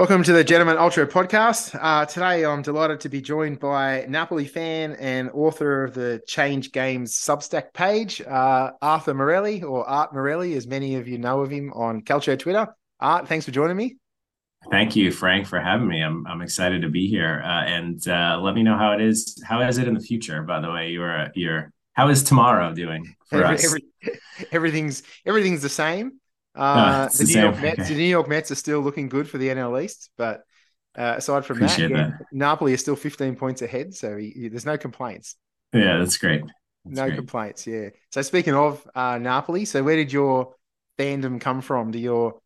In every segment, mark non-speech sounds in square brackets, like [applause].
Welcome to the Gentleman Ultra podcast. Uh, today, I'm delighted to be joined by Napoli fan and author of the Change Games Substack page, uh, Arthur Morelli, or Art Morelli, as many of you know of him on Calcio Twitter. Art, thanks for joining me. Thank you, Frank, for having me. I'm I'm excited to be here, uh, and uh, let me know how it is. How is it in the future? By the way, you're you're how is tomorrow doing for every, us? Every, everything's everything's the same. Uh, the, New York Mets, the New York Mets are still looking good for the NL East, but uh, aside from that, yeah, Napoli is still 15 points ahead, so he, he, there's no complaints. Yeah, that's great. That's no great. complaints. Yeah. So speaking of uh, Napoli, so where did your fandom come from? Do your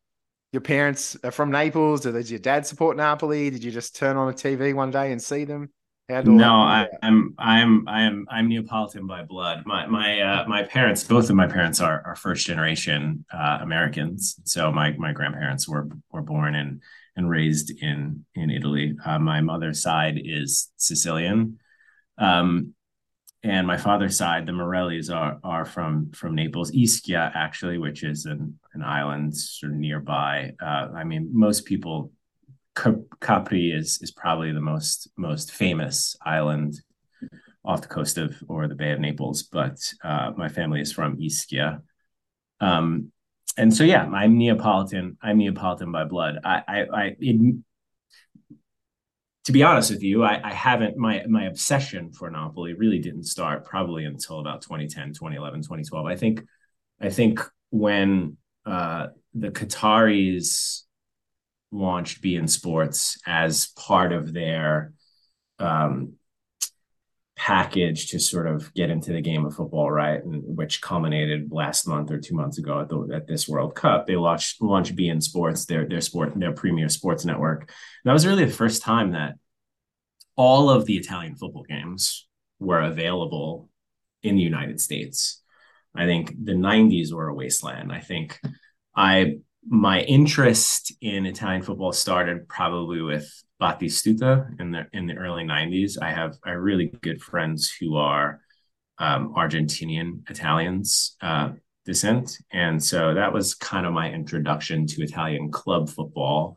your parents are from Naples? Does your dad support Napoli? Did you just turn on a TV one day and see them? No, I, am I'm I'm I'm Neapolitan by blood. My my uh, my parents, both of my parents are are first generation uh, Americans. So my my grandparents were were born and and raised in in Italy. Uh, my mother's side is Sicilian, um, and my father's side, the Morellis, are are from from Naples, Ischia actually, which is an an island sort of nearby. Uh, I mean, most people Capri is is probably the most most famous island off the coast of or the Bay of Naples, but uh, my family is from Ischia. Um, and so yeah, I'm Neapolitan. I'm Neapolitan by blood. I I, I it, to be honest with you, I, I haven't my my obsession for Napoli really didn't start probably until about 2010, 2011, 2012. I think I think when uh, the Qataris launched beIN Sports as part of their um, package to sort of get into the game of football, right? And which culminated last month or two months ago at, the, at this World Cup. They launched launched beIN Sports, their their sport, their premier sports network. And that was really the first time that all of the Italian football games were available in the United States. I think the 90s were a wasteland. I think I my interest in Italian football started probably with Batistuta in the in the early 90s. I have I really good friends who are um, Argentinian Italians uh, descent, and so that was kind of my introduction to Italian club football,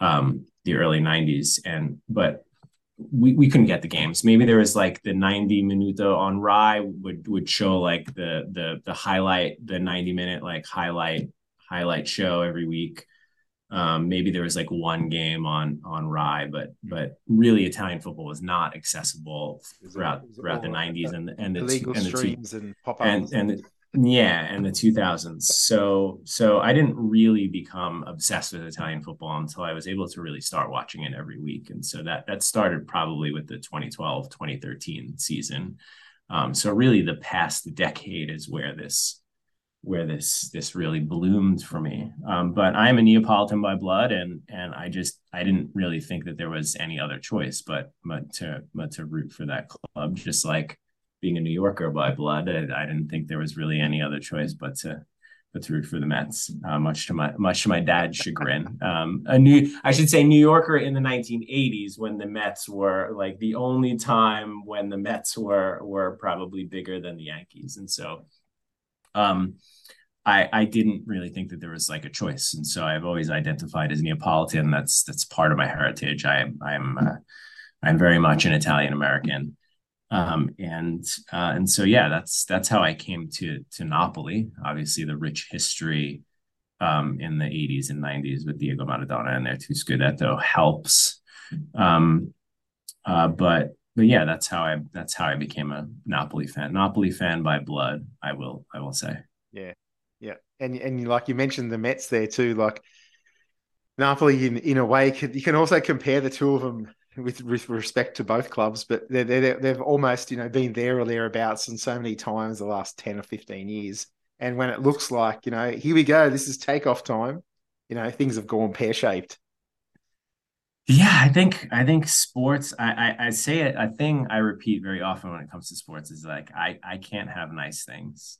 um, the early 90s. And but we, we couldn't get the games. Maybe there was like the 90 minuto on Rai would would show like the the the highlight, the 90 minute like highlight highlight show every week. Um, maybe there was like one game on on Rai, but but really Italian football was not accessible throughout throughout the '90s and and the and the streams and pop and and the, yeah, and the 2000s. So so I didn't really become obsessed with Italian football until I was able to really start watching it every week, and so that that started probably with the 2012 2013 season. Um, so really, the past decade is where this where this this really bloomed for me. Um, but I'm a Neapolitan by blood, and and I just I didn't really think that there was any other choice but but to but to root for that club. Just like being a New Yorker by blood, I, I didn't think there was really any other choice but to but to root for the Mets. Uh, much to my much to my dad's chagrin. Um, a new I should say New Yorker in the 1980s when the Mets were like the only time when the Mets were were probably bigger than the Yankees, and so. Um, I, I didn't really think that there was like a choice, and so I've always identified as Neapolitan. That's that's part of my heritage. I I'm uh, I'm very much an Italian American, um, and uh, and so yeah, that's that's how I came to to Napoli. Obviously, the rich history um, in the 80s and 90s with Diego Maradona and their two Scudetto helps. Um, uh, but but yeah, that's how I that's how I became a Napoli fan. Napoli fan by blood, I will I will say. Yeah, yeah, and and like you mentioned the Mets there too. Like Napoli, in, in a way, you can also compare the two of them with, with respect to both clubs, but they they've almost you know been there or thereabouts and so many times the last ten or fifteen years. And when it looks like you know here we go, this is takeoff time, you know things have gone pear shaped. Yeah, I think I think sports. I, I I say it. A thing I repeat very often when it comes to sports is like I I can't have nice things.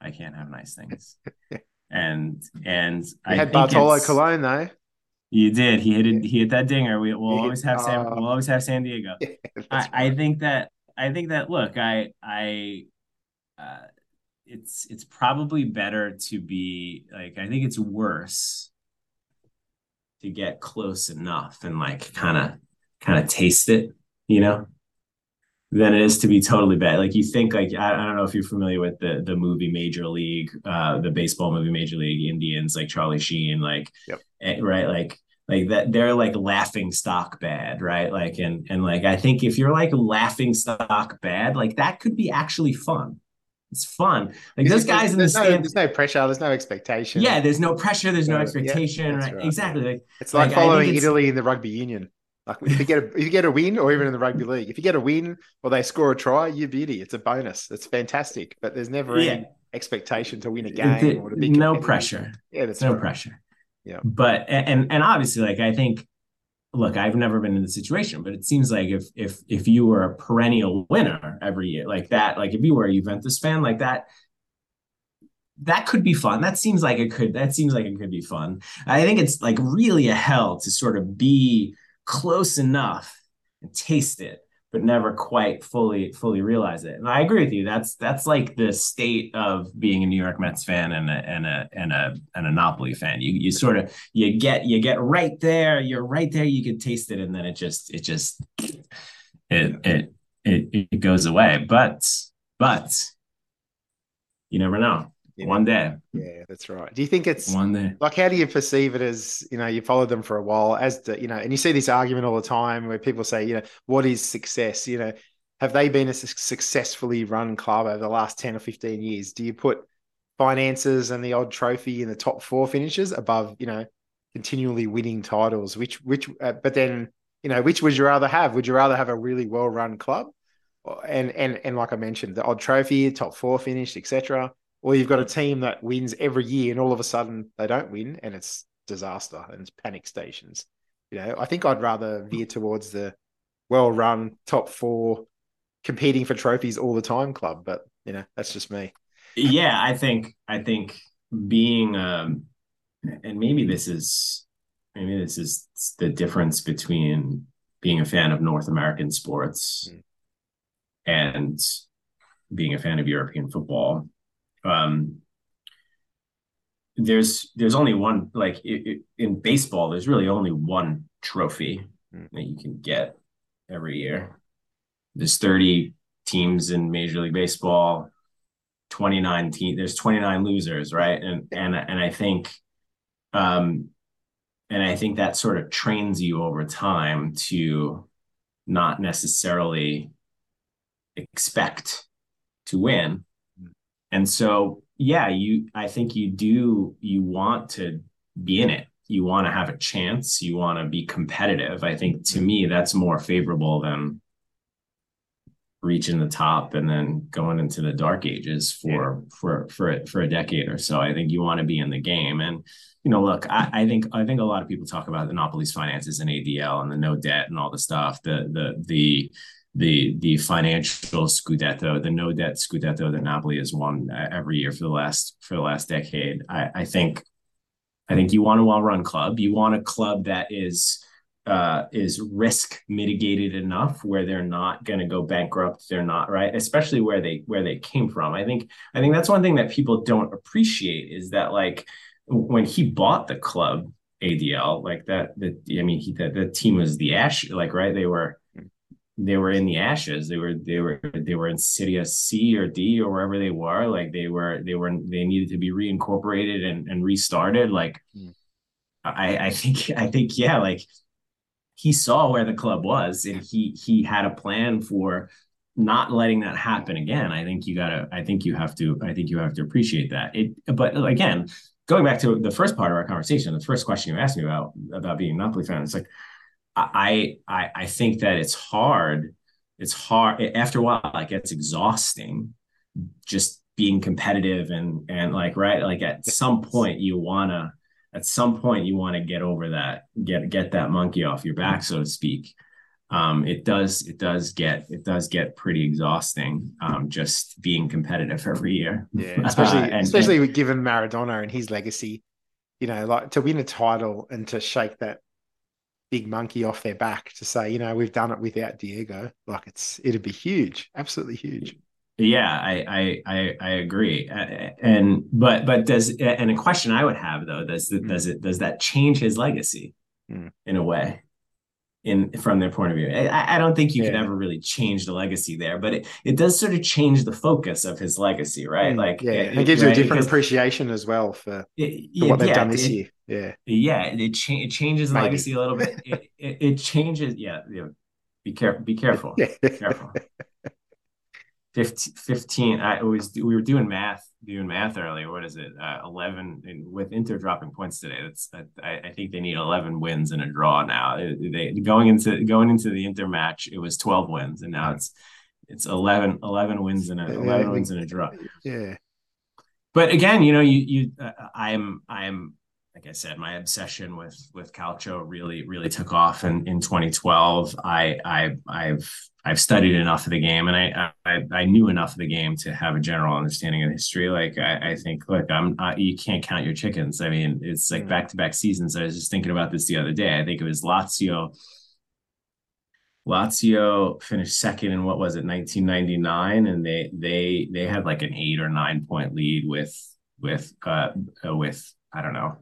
I can't have nice things. [laughs] and and you I had Bartolo Colon though. You did. He hit it, he hit that dinger. We will always have San uh, we'll always have San Diego. [laughs] Yeah, I, I think that I think that look, I I uh it's it's probably better to be like I think it's worse to get close enough and like kind of kind of taste it, you know, than it is to be totally bad. Like you think like I, I don't know if you're familiar with the the movie Major League, uh, the baseball movie Major League Indians, like Charlie Sheen, like yep. Eh, right, like like that they're like laughing stock bad, right? Like and and like I think if you're like laughing stock bad, like that could be actually fun. It's fun. Like those guys in the stand. No, there's no pressure. There's no expectation. Yeah, there's no pressure. There's no expectation. Yeah, right? right? Exactly. Like, it's like, like following Italy in the rugby union. Like if you get a, if you get a win, or even in the rugby league, if you get a win or they score a try, you're beauty. It's a bonus. It's fantastic. But there's never yeah. any expectation to win a game the, or to be no pressure. Yeah, that's no right. pressure. Yeah. But and and obviously, like I think look, I've never been in the situation, but it seems like if if if you were a perennial winner every year, like that, like if you were a Juventus fan, like that, that could be fun. That seems like it could. That seems like it could be fun. I think it's like really a hell to sort of be close enough and taste it but never quite fully fully realize it. And I agree with you. That's that's like the state of being a New York Mets fan and a and a and a and a Napoli fan. You you sort of you get you get right there. You're right there. You can taste it, and then it just it just it it it, it goes away. But but you never know. You know? One day. Yeah, that's right. Do you think it's one day? Like, how do you perceive it as, you know, you followed them for a while as to, you know, and you see this argument all the time where people say, you know, what is success? You know, have they been a successfully run club over the last 10 or 15 years? Do you put finances and the odd trophy in the top four finishes above, you know, continually winning titles? Which, which, uh, but then, you know, which would you rather have? Would you rather have a really well run club? And, and, and like I mentioned, the odd trophy, top four finish, etc or you've got a team that wins every year and all of a sudden they don't win and it's disaster and it's panic stations. You know, I think I'd rather veer towards the well run top four competing for trophies all the time club, but you know, that's just me. Yeah, I think I think being um and maybe this is maybe this is the difference between being a fan of North American sports mm. and being a fan of European football um, there's there's only one like it, it, in baseball. There's really only one trophy mm. that you can get every year. There's 30 teams in Major League Baseball. 29 teams. There's 29 losers, right? And and and I think, um, and I think that sort of trains you over time to not necessarily expect to win and so, yeah, you, I think you do, you want to be in it. You want to have a chance. You want to be competitive. I think to me, that's more favorable than reaching the top and then going into the dark ages for yeah. for for for a decade or so. I think you want to be in the game. And you know, look, I, I think I think a lot of people talk about the Napoli's finances and ADL and the no debt and all the stuff. The the the the the financial scudetto, the no debt scudetto that Napoli has won every year for the last for the last decade. I, I think I think you want a well run club. You want a club that is uh, is risk mitigated enough where they're not going to go bankrupt. They're not right, especially where they where they came from. I think I think that's one thing that people don't appreciate is that like when he bought the club ADL like that. The I mean, he the, the team was the ash like right. They were they were in the ashes. They were they were they were in Serie C or D or wherever they were. Like they were they were they needed to be reincorporated and, and restarted. Like mm. I I think I think yeah, like he saw where the club was and he he had a plan for not letting that happen again. I think you gotta I think you have to I think you have to appreciate that. It but again, going back to the first part of our conversation, the first question you asked me about about being a Napoli fan, it's like I, I I think that it's hard. It's hard after a while. It gets exhausting, just being competitive and and like right. Like at some point you wanna at some point you want to get over that get get that monkey off your back so to speak um, it does it does get it does get pretty exhausting um, just being competitive every year yeah [laughs] especially uh, and, especially and, given maradona and his legacy you know like to win a title and to shake that big monkey off their back to say, you know, we've done it without Diego. Like it's it'd be huge, absolutely huge. Yeah, I I I, I agree. Uh, and but but does and a question I would have though does does it does that change his legacy? mm. in a way in from their point of view. I, I don't think you yeah. can ever really change the legacy there, but it, it does sort of change the focus of his legacy, right? Mm, like yeah, it, it gives right? you a different because appreciation as well for, it, for what they've yeah, done this year. Yeah, yeah, it, cha- it changes the Maybe. legacy a little bit. it, it, changes. Yeah, yeah. Be careful. Be careful. [laughs] Be careful. 15, 15 I was we were doing math doing math earlier. What is it? Uh, 11 with Inter dropping points today. That's I, I, think they need 11 wins and a draw now. They going into going into the Inter match, it was 12 wins, and now it's it's 11 11 wins and a 11 yeah, wins and a draw. Yeah. But again, you know, you you uh, I'm I'm like I said, my obsession with with Calcio really really took off in in 2012. I I I've I've studied enough of the game and I, I, I knew enough of the game to have a general understanding of history. Like I, I think, look, I'm uh, you can't count your chickens. I mean, it's like back to back seasons. I was just thinking about this the other day. I think it was Lazio. Lazio finished second in what was it, 1999, and they they they had like an eight or nine point lead with with uh with I don't know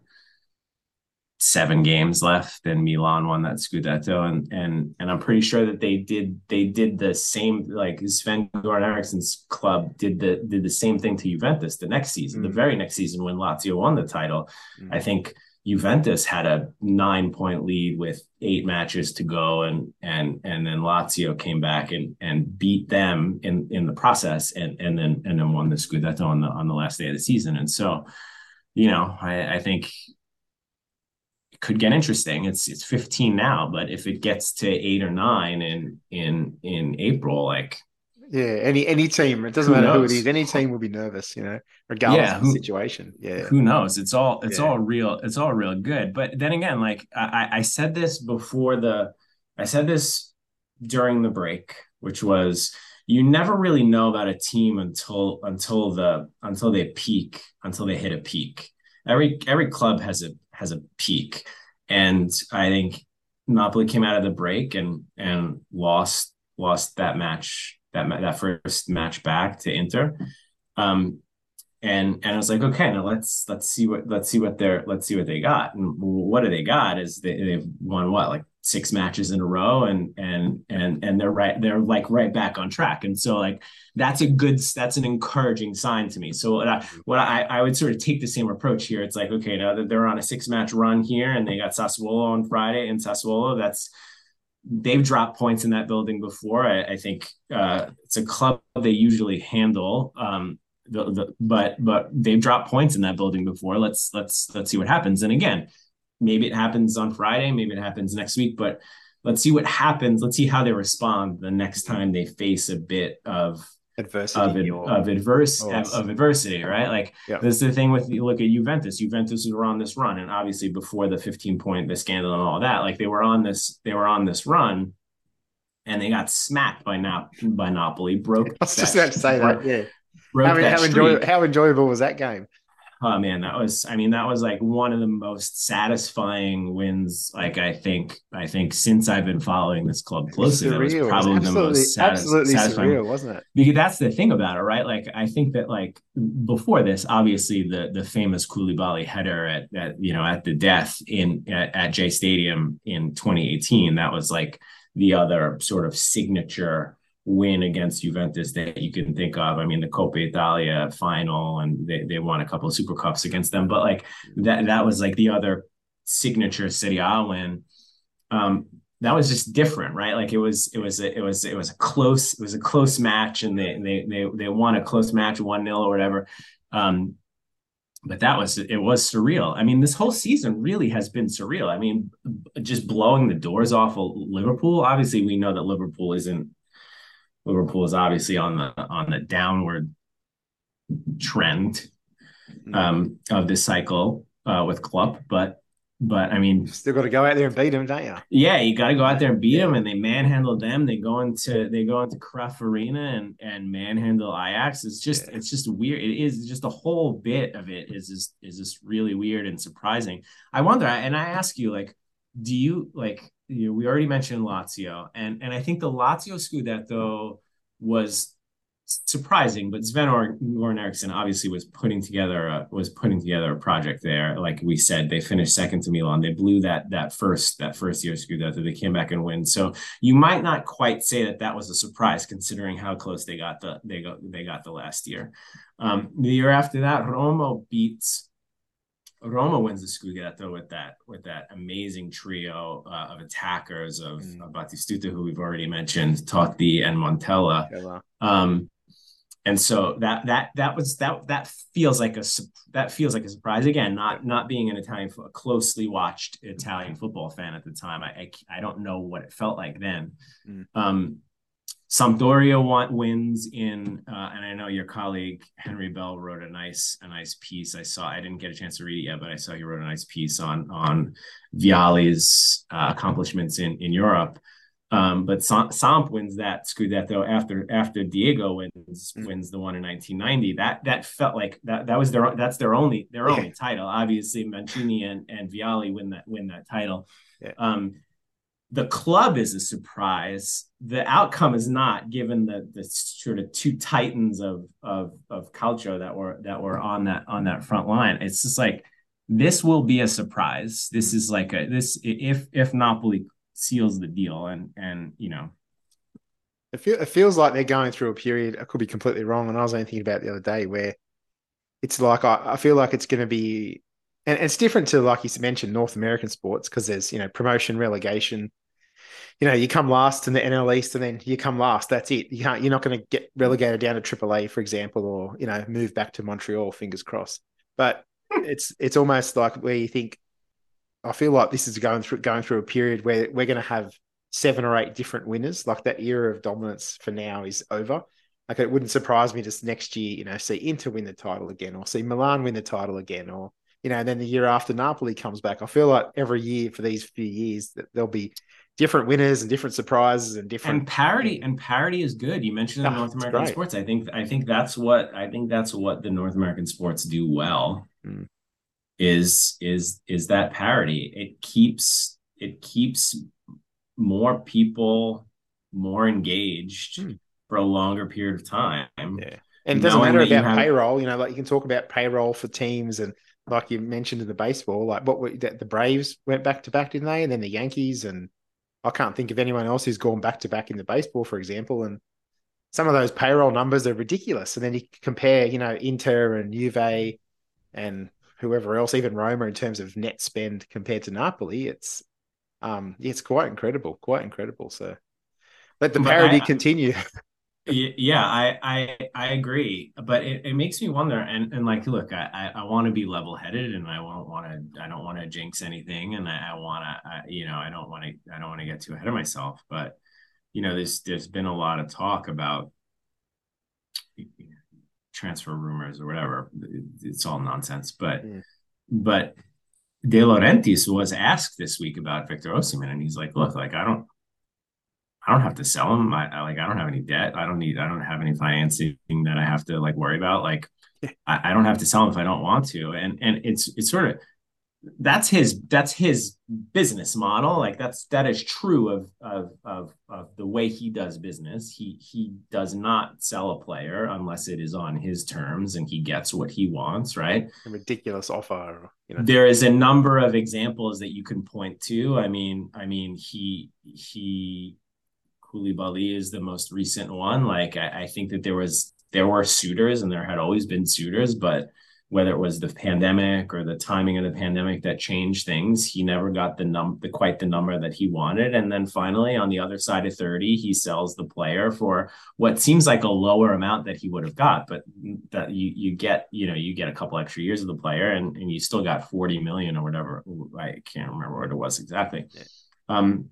seven games left and Milan won that Scudetto and and and I'm pretty sure that they did they did the same like Sven Goran Eriksson's club did the did the same thing to Juventus the next season mm-hmm. the very next season when Lazio won the title mm-hmm. I think Juventus had a nine point lead with eight matches to go and and and then Lazio came back and and beat them in in the process and and then and then won the Scudetto on the on the last day of the season and so you know I, I think could get interesting. It's it's 15 now, but if it gets to eight or nine in in in April, like yeah, any any team, it doesn't who matter knows? who it is, any team will be nervous, you know, regardless yeah, who, of the situation. Yeah, who knows? It's all it's yeah. all real. It's all real good. But then again, like I, I said this before the, I said this during the break, which was you never really know about a team until until the until they peak until they hit a peak. Every every club has a has a peak. And I think Napoli came out of the break and and lost lost that match that that first match back to Inter. Um, and and I was like, okay, now let's let's see what let's see what they're let's see what they got. And what do they got? Is they, they've won what like six matches in a row and and and and they're right they're like right back on track. And so like that's a good that's an encouraging sign to me. So what I, what I, I would sort of take the same approach here. It's like okay now that they're on a six match run here and they got Sassuolo on Friday and Sassuolo that's they've dropped points in that building before. I, I think uh, it's a club they usually handle um, the, the, but but they've dropped points in that building before. Let's let's let's see what happens. And again maybe it happens on Friday, maybe it happens next week, but let's see what happens. Let's see how they respond the next mm-hmm. time they face a bit of adversity of, or, of adverse oh, of, of, adversity, right? Like yeah. this is the thing with you look at Juventus. Juventus were on this run, and obviously before the 15 point the scandal and all that, like they were on this they were on this run, and they got smacked by Nap by Napoli. Broke. [laughs] I was just about to say that. Yeah. How, how, enjoy, how enjoyable was that game? Oh man that was i mean that was like one of the most satisfying wins like i think i think since i've been following this club closely that was probably the most satis- absolutely satisfying surreal, wasn't it? Because that's the thing about it right? Like i think that like before this obviously the the famous Koulibaly header at, at you know at the death in at, at j stadium in 2018 that was like the other sort of signature win against Juventus that you can think of. I mean, the Coppa Italia final, and they, they won a couple of Super Cups against them. But like that, that was like the other signature Serie A win. Um, that was just different, right? Like it was, it was, a, it was, it was a close, it was a close match, and they they they they won a close match, one 0 or whatever. Um, but that was it was surreal. I mean, this whole season really has been surreal. I mean, just blowing the doors off of Liverpool. Obviously, we know that Liverpool isn't Liverpool is obviously on the on the downward trend mm-hmm. um, of this cycle uh, with Klopp, but but I mean, still got to go out there and beat them, don't you? Yeah, you got to go out there and beat them, and they manhandle them. They go into they go into Cruyff Arena and and manhandle Ajax. It's just yeah. it's just weird. It is just a whole bit of it is just is just really weird and surprising. I wonder, and I ask you, like, do you like you know, we already mentioned Lazio, and and I think the Lazio Scudetto was surprising, but Sven Goran Eriksson obviously was putting together a, was putting together a project there. Like we said, they finished second to Milan. They blew that that first that first year Scudetto. They came back and win. So you might not quite say that that was a surprise, considering how close they got the they got they got the last year. Um, the year after that, Roma beats Roma wins the Scudetto with that with that amazing trio uh, of attackers of, mm. of Batistuta, who we've already mentioned, Totti and Montella. Um, and so that that that was that that feels like a that feels like a surprise again not not being an italian a closely watched italian football fan at the time i i, I don't know what it felt like then mm. um Sampdoria want, wins in, uh, and I know your colleague Henry Bell wrote a nice a nice piece. I saw I didn't get a chance to read it yet, but I saw he wrote a nice piece on on Vialli's uh, accomplishments in in Europe. Um, but Samp wins that Scudetto after after Diego wins mm. wins the one in 1990. That that felt like that that was their that's their only their only title. Obviously, Mancini and and Vialli win that win that title. Yeah. Um, the club is a surprise. The outcome is not, given the the sort of two titans of of of Calcio that were that were on that on that front line. It's just like this will be a surprise. This is like a this if if Napoli seals the deal and and you know it, feel, it feels like they're going through a period. I could be completely wrong, and I was only thinking about the other day where it's like I, I feel like it's going to be and it's different to like you mentioned North American sports because there's you know promotion relegation. You know, you come last in the NL East and then you come last. That's it. You can't. You're not going to get relegated down to AAA, for example, or you know, move back to Montreal. Fingers crossed. But hmm. it's it's almost like where you think. I feel like this is going through going through a period where we're going to have seven or eight different winners. Like that era of dominance for now is over. Like it wouldn't surprise me just next year, you know, see Inter win the title again, or see Milan win the title again, or you know, and then the year after Napoli comes back. I feel like every year for these few years that there'll be different winners and different surprises and different and parity and parity is good. You mentioned the oh, North American sports. I think I think that's what I think that's what the North American sports do well. Mm. Is is is that parity? It keeps it keeps more people more engaged mm. for a longer period of time. Yeah. And it doesn't matter about have... payroll, you know, like you can talk about payroll for teams and like you mentioned in the baseball, like what were, the Braves went back to back, didn't they? And then the Yankees, and I can't think of anyone else who's gone back to back in the baseball, for example. And some of those payroll numbers are ridiculous. And then you compare, you know, Inter and Juve and whoever else, even Roma, in terms of net spend compared to Napoli, it's um, it's quite incredible, quite incredible. So let the parity I, continue. [laughs] yeah i i i agree but it, it makes me wonder and and like look i i, I want to be level headed and i don't want to i don't want to jinx anything and i, I want to you know i don't want to i don't want to get too ahead of myself but you know there's there's been a lot of talk about transfer rumors or whatever it's all nonsense but mm. but De Laurentiis was asked this week about Victor Osimhen, and he's like, "Look, like I don't, I don't have to sell them. I, I, like I don't have any debt. I don't need I don't have any financing that I have to like worry about. Like I, I don't have to sell them if I don't want to. And and it's it's sort of that's his that's his business model. Like that's that is true of of of of the way he does business. He he does not sell a player unless it is on his terms and he gets what he wants, right? A ridiculous offer. You know. There is a number of examples that you can point to. I mean, I mean, he he Koulibaly is the most recent one. Like I, I, think that there was there were suitors and there had always been suitors, but whether it was the pandemic or the timing of the pandemic that changed things, he never got the num the quite the number that he wanted. And then finally, on the other side of 30, he sells the player for what seems like a lower amount that he would have got, but that you you get, you know, you get a couple extra years of the player and, and you still got 40 million or whatever. I can't remember what it was exactly. Um,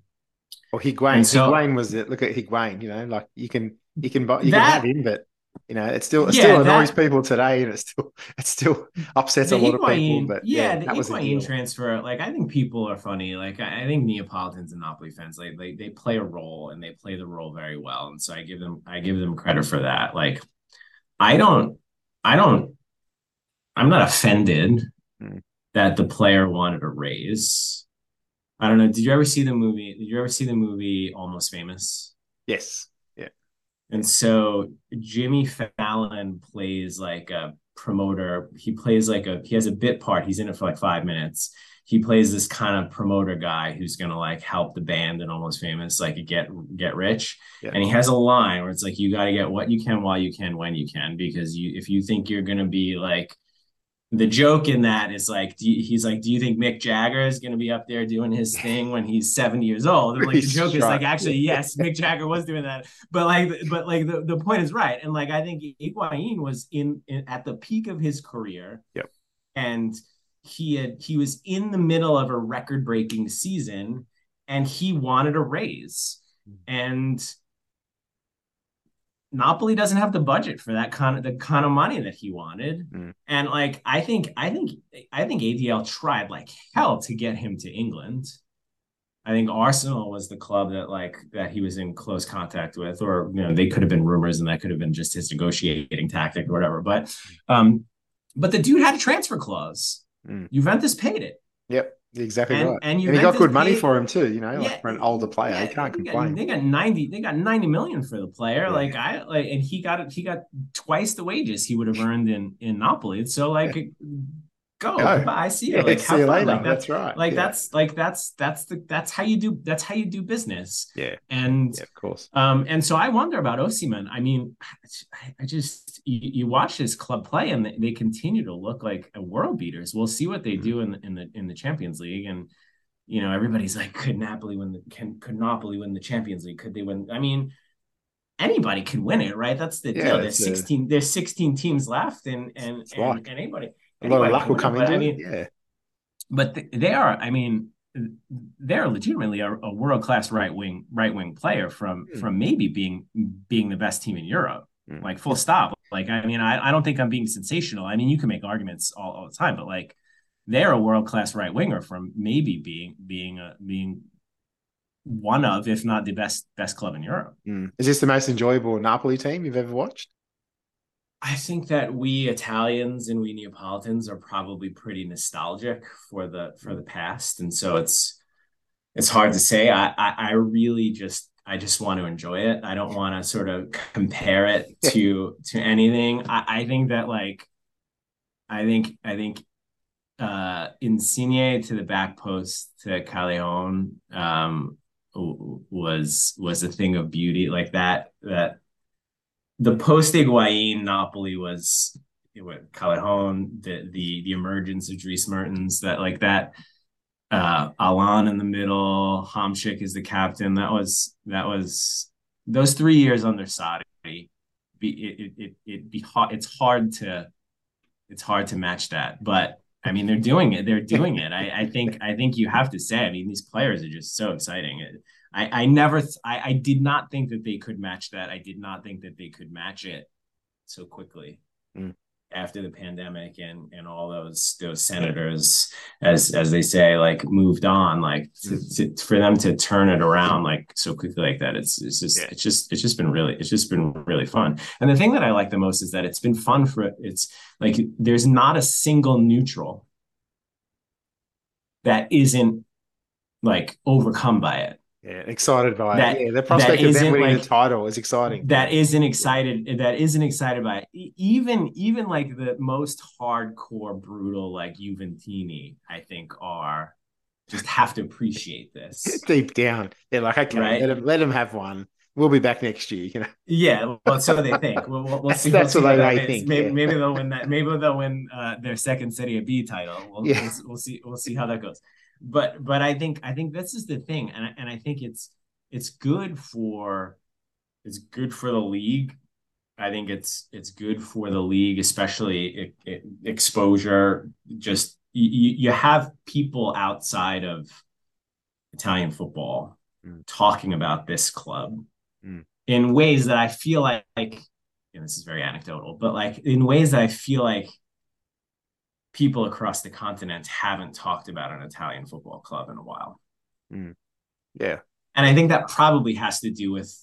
or Higuain. So, Higuain was it? Look at Higuain. You know, like you can you can buy you that, can have him, but you know, it still it yeah, still annoys that, people today, and it still [laughs] it still upsets a lot Higuain, of people. But yeah, yeah the Higuain transfer, like I think people are funny. Like I, I think Neapolitans and Napoli fans, like they they play a role and they play the role very well, and so I give them I give them credit for that. Like I don't I don't I'm not offended hmm. that the player wanted a raise. I don't know. Did you ever see the movie? Did you ever see the movie Almost Famous? Yes. Yeah. And so Jimmy Fallon plays like a promoter. He plays like a he has a bit part. He's in it for like five minutes. He plays this kind of promoter guy who's gonna like help the band and almost famous, like get get rich. Yeah. And he has a line where it's like you got to get what you can while you can when you can because you if you think you're gonna be like the joke in that is like you, he's like do you think mick jagger is going to be up there doing his [laughs] thing when he's 70 years old? And like the joke is like actually yes mick jagger was doing that. But like but like the, the point is right. And like i think Higuain was in, in at the peak of his career. Yep. And he had he was in the middle of a record breaking season and he wanted a raise. Hmm. and Napoli doesn't have the budget for that kind of the kind of money that he wanted. Mm. And like I think I think I think ADL tried like hell to get him to England. I think Arsenal was the club that like that he was in close contact with, or you know, they could have been rumors and that could have been just his negotiating tactic or whatever. But um, but the dude had a transfer clause. Mm. Juventus paid it. Yep. Exactly and, right. And, and he got good money for him too, you know, yeah, like for an older player. Yeah, he can't they complain. Got, they got 90, they got 90 million for the player. Yeah. Like I like and he got it, he got twice the wages he would have earned in in Napoli. So like go, go. I see you. Like, see you later. Like, that's, that's, right. Like yeah. that's like that's that's the that's how you do that's how you do business. Yeah. And yeah, of course. Um, and so I wonder about Osimhen. I mean, I, I just you, you, watch this club play and they continue to look like world beaters. We'll see what they mm-hmm. do in the in the in the Champions League and you know, everybody's like, could Napoli win the can could Napoli win the Champions League? Could they win? I mean, anybody could win it, right? That's the yeah, deal. There's 16, a... there's 16 teams left, and and and, and, anybody, a lot of luck will come into I mean, yeah. But they are, I mean, they're legitimately a, a world class right wing right wing player from mm. from maybe being being the best team in Europe. Mm. Like full stop. Like I mean, I, I don't think I'm being sensational. I mean, you can make arguments all, all the time, but like they're a world class right winger from maybe being being a, being one of, if not the best best club in Europe. Mm. Is this the most enjoyable Napoli team you've ever watched? I think that we Italians and we Neapolitans are probably pretty nostalgic for the for the past, and so it's it's hard to say. I I, I really just I just want to enjoy it. I don't want to sort of compare it [laughs] to to anything. I, I think that like I think I think uh, Insigne to the back post to Callejon um, was was a thing of beauty like that. That the post Higuain Napoli was what Callejon, the the the emergence of Dries Mertens, that like that uh Allan in the middle, Hamsik is the captain. That was that was those three years under. Be, it, it, it, it be hard, it's hard to it's hard to match that, but I mean, they're doing it. They're doing it. I, I think. I think you have to say. I mean, these players are just so exciting. I, I never. I, I did not think that they could match that. I did not think that they could match it so quickly. Mm after the pandemic and and all those those senators as as they say like moved on like to, to, for them to turn it around like so quickly like that it's it's just yeah. it's just it's just been really it's just been really fun and the thing that i like the most is that it's been fun for it's like there's not a single neutral that isn't like overcome by it yeah, excited by that, it. Yeah, the prospect of them winning like, the title is exciting. That isn't excited. That isn't excited by it. Even even like the most hardcore, brutal like Juventini, I think are just have to appreciate this [laughs] deep down. They're like, okay, right? let them let them have one. We'll be back next year. You know. Yeah, well, so they think. We'll, we'll, we'll see. That's we'll see what they think. Maybe, yeah. maybe, they'll win that. Maybe they'll win uh, their second Serie B title. We'll, yeah. we'll, we'll see. We'll see how that goes but but I think I think this is the thing, and and I think it's it's good for it's good for the league. I think it's it's good for the league, especially it, it, exposure. Just you, you have people outside of Italian football mm. talking about this club mm. in ways that I feel like, like and this is very anecdotal, but like in ways that I feel like people across the continent haven't talked about an Italian football club in a while. Mm. Yeah. And I think that probably has to do with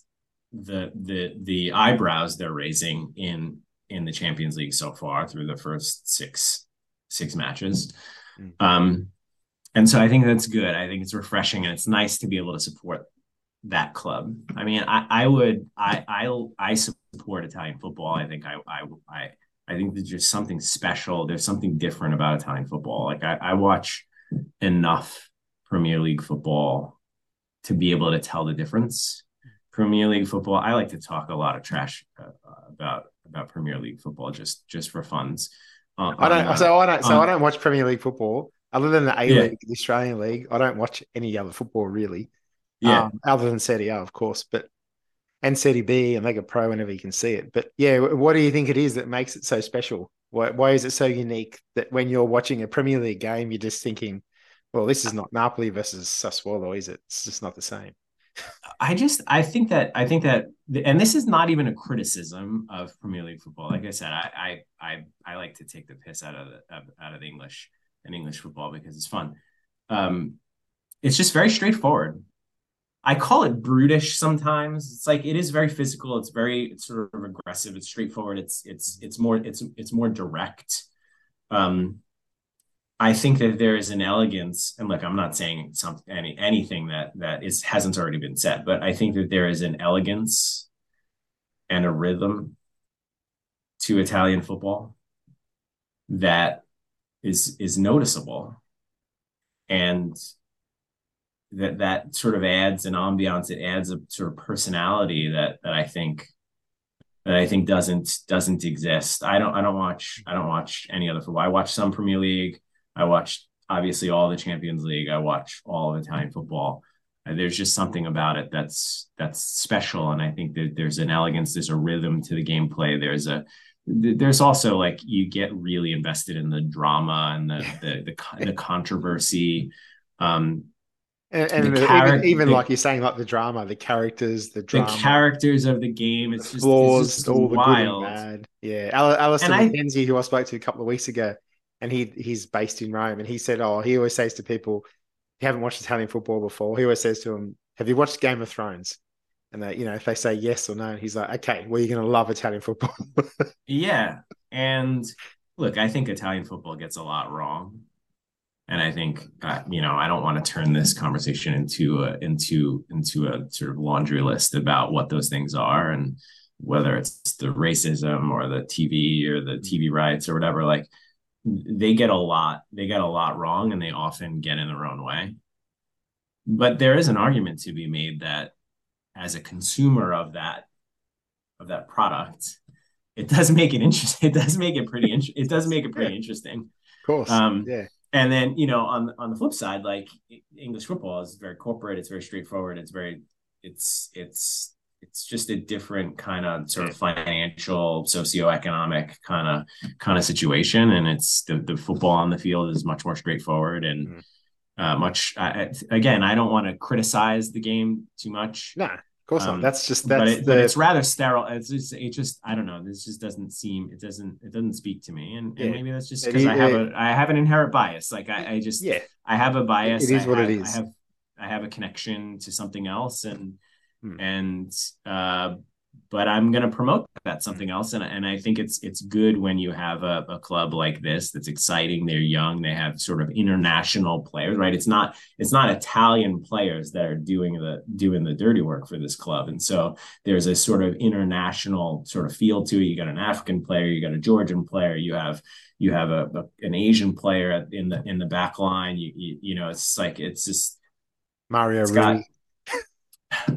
the the the eyebrows they're raising in in the Champions League so far through the first six six matches. Mm. Um and so I think that's good. I think it's refreshing and it's nice to be able to support that club. I mean, I, I would I I I support Italian football. I think I I I I think there's just something special. There's something different about Italian football. Like I, I watch enough Premier League football to be able to tell the difference. Premier League football, I like to talk a lot of trash uh, about about Premier League football just just for funds. Uh, I don't. Uh, so I don't. So I don't watch Premier League football other than the A League, yeah. the Australian League. I don't watch any other football really. Yeah. Um, other than Serie A, of course, but and Serie B and Lega Pro whenever you can see it. But yeah, what do you think it is that makes it so special? Why, why is it so unique that when you're watching a Premier League game, you're just thinking, well, this is not Napoli versus Sassuolo, is it? It's just not the same. I just I think that I think that and this is not even a criticism of Premier League football. Like I said, I I I, I like to take the piss out of out of English and English football because it's fun. Um, it's just very straightforward. I call it brutish sometimes. It's like it is very physical. It's very it's sort of aggressive. It's straightforward. It's it's it's more it's it's more direct. Um, I think that there is an elegance, and look, I'm not saying something any anything that that is hasn't already been said, but I think that there is an elegance and a rhythm to Italian football that is is noticeable, and that that sort of adds an ambiance. It adds a sort of personality that that I think that I think doesn't doesn't exist. I don't I don't watch I don't watch any other football. I watch some Premier League. I watch obviously all the Champions League. I watch all of Italian football. Uh, there's just something about it that's that's special, and I think that there's an elegance, there's a rhythm to the gameplay. There's a there's also like you get really invested in the drama and the the the, the controversy. Um, and, and the char- even, even the, like you're saying, like the drama, the characters, the drama, the characters of the game. It's just, flaws, it's just all wild. the good and bad. Yeah, Al- Alistair McKenzie, who I spoke to a couple of weeks ago, and he he's based in Rome, and he said, "Oh, he always says to people, you haven't watched Italian football before. He always says to them, "Have you watched Game of Thrones?" And they, you know, if they say yes or no, he's like, "Okay, well, you're going to love Italian football." [laughs] yeah, and look, I think Italian football gets a lot wrong, and I think uh, you know, I don't want to turn this conversation into a into into a sort of laundry list about what those things are and whether it's the racism or the TV or the TV rights or whatever. Like they get a lot they get a lot wrong and they often get in their own way but there is an argument to be made that as a consumer of that of that product it does make it [laughs] interesting it does make it pretty interesting it does make it pretty yeah. interesting of course um yeah and then you know on on the flip side like english football is very corporate it's very straightforward it's very it's it's it's just a different kind of sort of financial socioeconomic kind of kind of situation and it's the, the football on the field is much more straightforward and mm-hmm. uh, much uh, again i don't want to criticize the game too much. Nah of course um, not. That's just that's but, it, the... but, it's rather sterile. It's just it just I don't know. This just doesn't seem it doesn't it doesn't speak to me. And, yeah. and maybe that's just because I have a I have an inherent bias. Like I, I just yeah I have a bias. It is I what have, it is. I have I have a connection to something else and Hmm. And uh, but I'm going to promote that mm. something else, and and I think it's it's good when you have a, a club like this that's exciting. They're young. They have sort of international players, right? It's not it's not Italian players that are doing the doing the dirty work for this club, and so there's a sort of international sort of feel to it. You got an African player, you got a Georgian player, you have you have a, a an Asian player in the in the back line. You, you, you know, it's like it's just Mario Rui.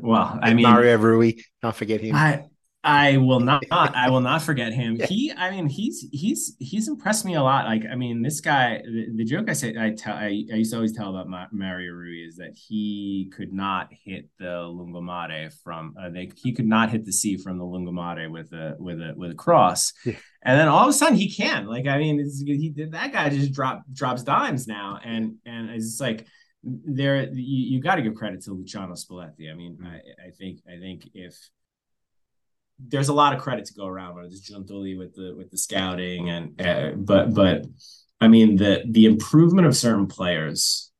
Well, I mean Mario Rui, not forget him. I I will not [laughs] I will not forget him. He I mean he's he's he's impressed me a lot. Like I mean this guy the, the joke I said I tell I, I, used to always tell about Ma- Mario Rui is that he could not hit the lungomare from uh, they, he could not hit the sea from the lungomare with a with a with a cross. Yeah. And then all of a sudden he can. Like I mean he did that guy just drop drops dimes now and and it's like there you, you got to give credit to Luciano Spalletti. I mean, mm-hmm. I, I, think I think if there's a lot of credit to go around with this Giuntoli with the with the scouting and uh, but but I mean the the improvement of certain players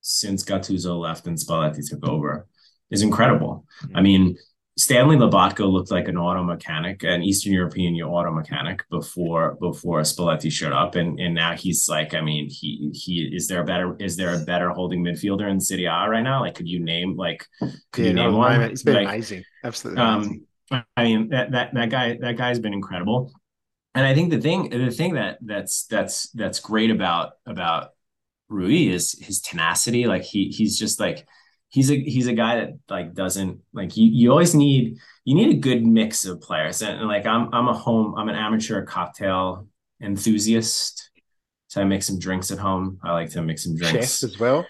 since Gattuso left and Spalletti took over is incredible. Mm-hmm. I mean, Stanley Lobotka looked like an auto mechanic, an Eastern European auto mechanic before before Spalletti showed up, and and now he's like, I mean, he he is there a better is there a better holding midfielder in Serie A right now? Like, could you name like could yeah, you name one? It's been like, amazing, absolutely. Um, I mean that that that guy that guy's been incredible, and I think the thing the thing that that's that's that's great about about Rui is his tenacity. Like he he's just like he's a he's a guy that like doesn't like you you always need you need a good mix of players. And, and, like I'm I'm a home I'm an amateur cocktail enthusiast. So I make some drinks at home. I like to make some drinks. Chef as well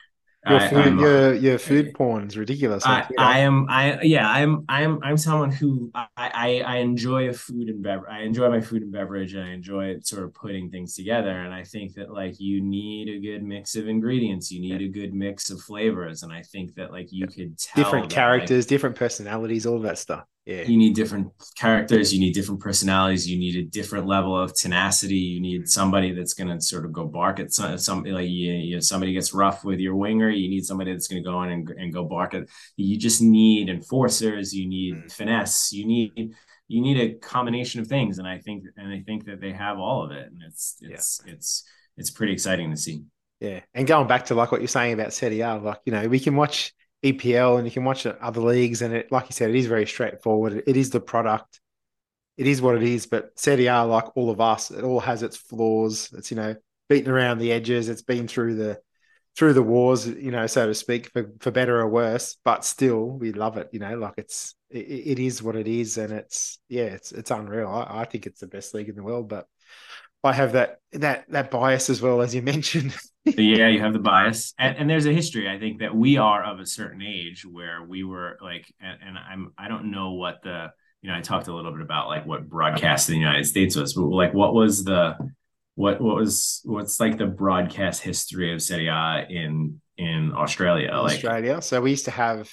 your food, I, your, your food porn is ridiculous. I, I, am, I yeah, I'm, I'm, I'm someone who I, I, I enjoy a food and beverage. I enjoy my food and beverage, and I enjoy sort of putting things together. And I think that like you need a good mix of ingredients. You need yeah. a good mix of flavors, and I think that like you could tell different characters, like, different personalities, all that stuff yeah. you need different characters you need different personalities you need a different level of tenacity you need somebody that's going to sort of go bark at some, somebody like you, you know, somebody gets rough with your winger you need somebody that's going to go in and, and go bark at you just need enforcers you need mm. finesse you need you need a combination of things and i think and i think that they have all of it and it's it's yeah. it's it's pretty exciting to see yeah and going back to like what you're saying about Serie A, like you know we can watch EPL and you can watch other leagues, and it, like you said, it is very straightforward. It is the product. It is what it is. But Serie A, like all of us, it all has its flaws. It's you know beaten around the edges. It's been through the through the wars, you know, so to speak, for, for better or worse. But still, we love it. You know, like it's it, it is what it is, and it's yeah, it's it's unreal. I, I think it's the best league in the world, but I have that that that bias as well as you mentioned. [laughs] yeah, you have the bias, and, and, there's a history. I think that we are of a certain age where we were like, and, and, I'm I don't know what the you know I talked a little bit about like what broadcast in the United States was, but like what was the what what was what's like the broadcast history of Serie A in in Australia? Like Australia. So we used to have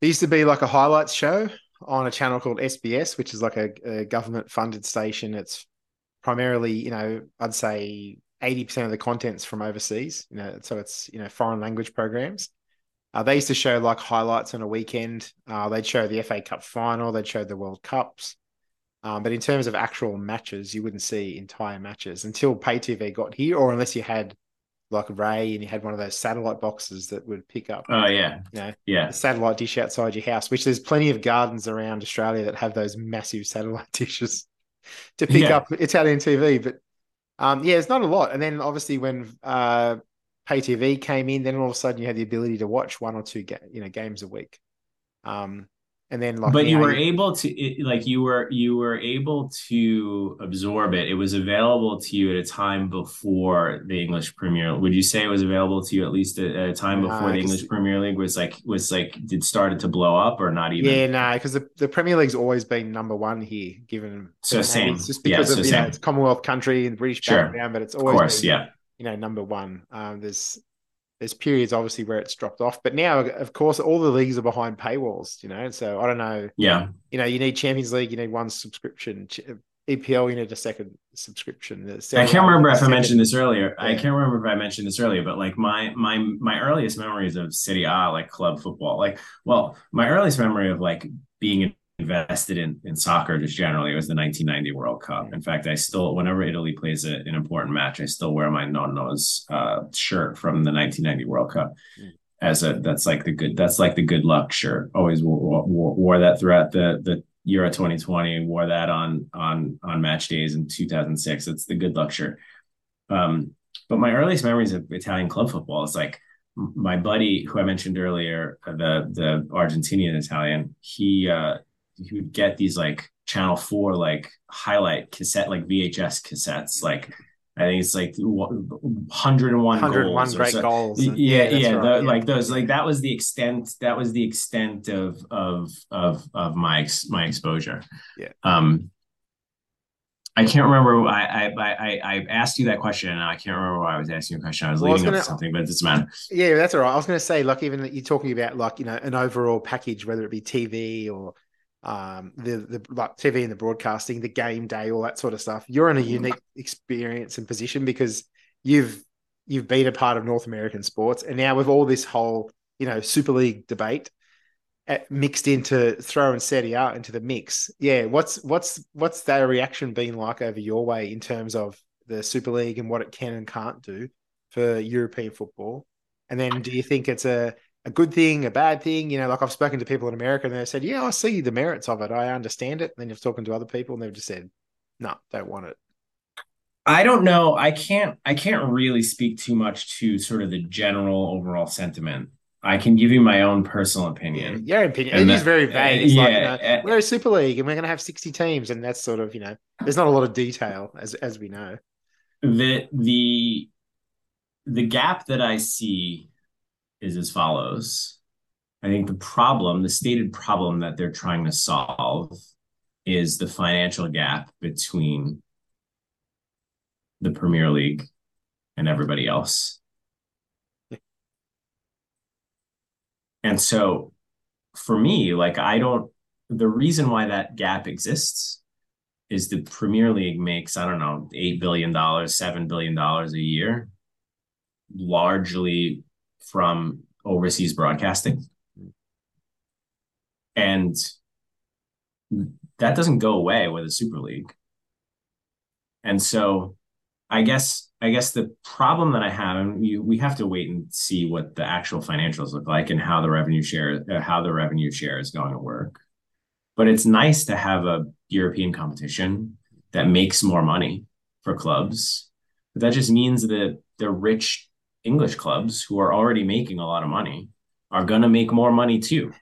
there used to be like a highlights show on a channel called SBS, which is like a, a government funded station. It's primarily, you know, I'd say 80% of the content's from overseas, you know, so it's, you know, foreign language programs. Uh, they used to show like highlights on a weekend. Uh, they'd show the FA Cup final, they'd show the World Cups. Um, but in terms of actual matches, you wouldn't see entire matches until pay TV got here, or unless you had like RAI and you had one of those satellite boxes that would pick up. Oh yeah, you know, yeah, satellite dish outside your house. Which there's plenty of gardens around Australia that have those massive satellite [laughs] dishes to pick yeah. up Italian TV. But um, yeah, it's not a lot. And then obviously when uh, pay TV came in, then all of a sudden you had the ability to watch one or two ga- you know games a week. Um, and then like but you were able to it, like you were you were able to absorb it. It was available to you at a time before the english premier would you say it was available to you at least at, a time before the english premier league was like was like did started to blow up or not even? Yeah no nah, because the, the premier league's always been number one here given so same it's just because yeah, of so you know, it's commonwealth country and british sure. background but it's always of course been, yeah. you know number one. Um, there's there's periods obviously where it's dropped off, but now of course all the leagues are behind paywalls, you know. So I don't know. Yeah. You know, you need Champions League, you need one subscription. EPL, you need a second subscription. I can't remember if I mentioned this earlier. Yeah. I can't remember if I mentioned this earlier, but like my my my earliest memories of Serie A, like club football, like well, my earliest memory of like being invested in in soccer just generally. It was the 1990 World Cup. In fact, I still, whenever Italy plays a, an important match, I still wear my nonno's uh, shirt from the 1990 World Cup. Mm. As a that's like the good that's like the good luck shirt. Always wore, wore, wore that throughout the the Euro 2020. Wore that on on on match days in 2006. It's the good luck shirt. Um, but my earliest memories of Italian club football is like my buddy who I mentioned earlier, the the Argentinian Italian. He uh, he would get these like channel 4 like highlight cassette like vhs cassettes like I think it's like 101, 101 goals. great so. goals. Yeah, yeah, yeah, right. the, yeah, like those, like that was the extent. That was the extent of of of of my my exposure. Yeah. Um, I can't remember. I I I I asked you that question, and I can't remember why I was asking you a question. I was well, leading I was gonna, up to something, but it doesn't matter. Yeah, that's all right. I was going to say, like, even that you're talking about, like, you know, an overall package, whether it be TV or um, the the like TV and the broadcasting, the game day, all that sort of stuff. You're in a unique experience and position because you've you've been a part of North American sports, and now with all this whole you know Super League debate, mixed into throwing Serie A into the mix. Yeah, what's what's what's their reaction been like over your way in terms of the Super League and what it can and can't do for European football? And then do you think it's a a good thing, a bad thing? You know, like I've spoken to people in America and they said, "Yeah, I see the merits of it. I understand it." And then you've spoken to other people and they've just said, "No, don't want it." I don't know. I can't. I can't really speak too much to sort of the general overall sentiment. I can give you my own personal opinion. Yeah, your opinion. And it that, is very vague. It's yeah, like, you know, uh, we're a Super League and we're going to have 60 teams, and that's sort of, you know, there's not a lot of detail as as we know. The the the gap that I see is as follows. I think the problem, the stated problem that they're trying to solve is the financial gap between the Premier League and everybody else. And so for me, like I don't the reason why that gap exists is the Premier League makes, I don't know, eight billion dollars, seven billion dollars a year, largely from overseas broadcasting. And that doesn't go away with a Super League. And so I guess I guess the problem that I have, and you, we have to wait and see what the actual financials look like and how the revenue share uh, how the revenue share is going to work. But it's nice to have a European competition that makes more money for clubs. But that just means that the rich English clubs who are already making a lot of money are going to make more money too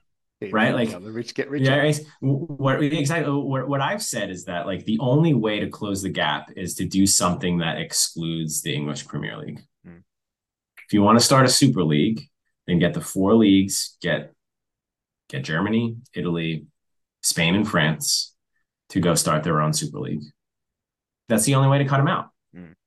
right? Like the rich get richer. Yeah, what exactly what, what I've said is that like the only way to close the gap is to do something that excludes the English Premier League. Hmm. If you want to start a Super League, then get the four leagues, get get Germany, Italy, Spain, and France to go start their own Super League. That's the only way to cut them out.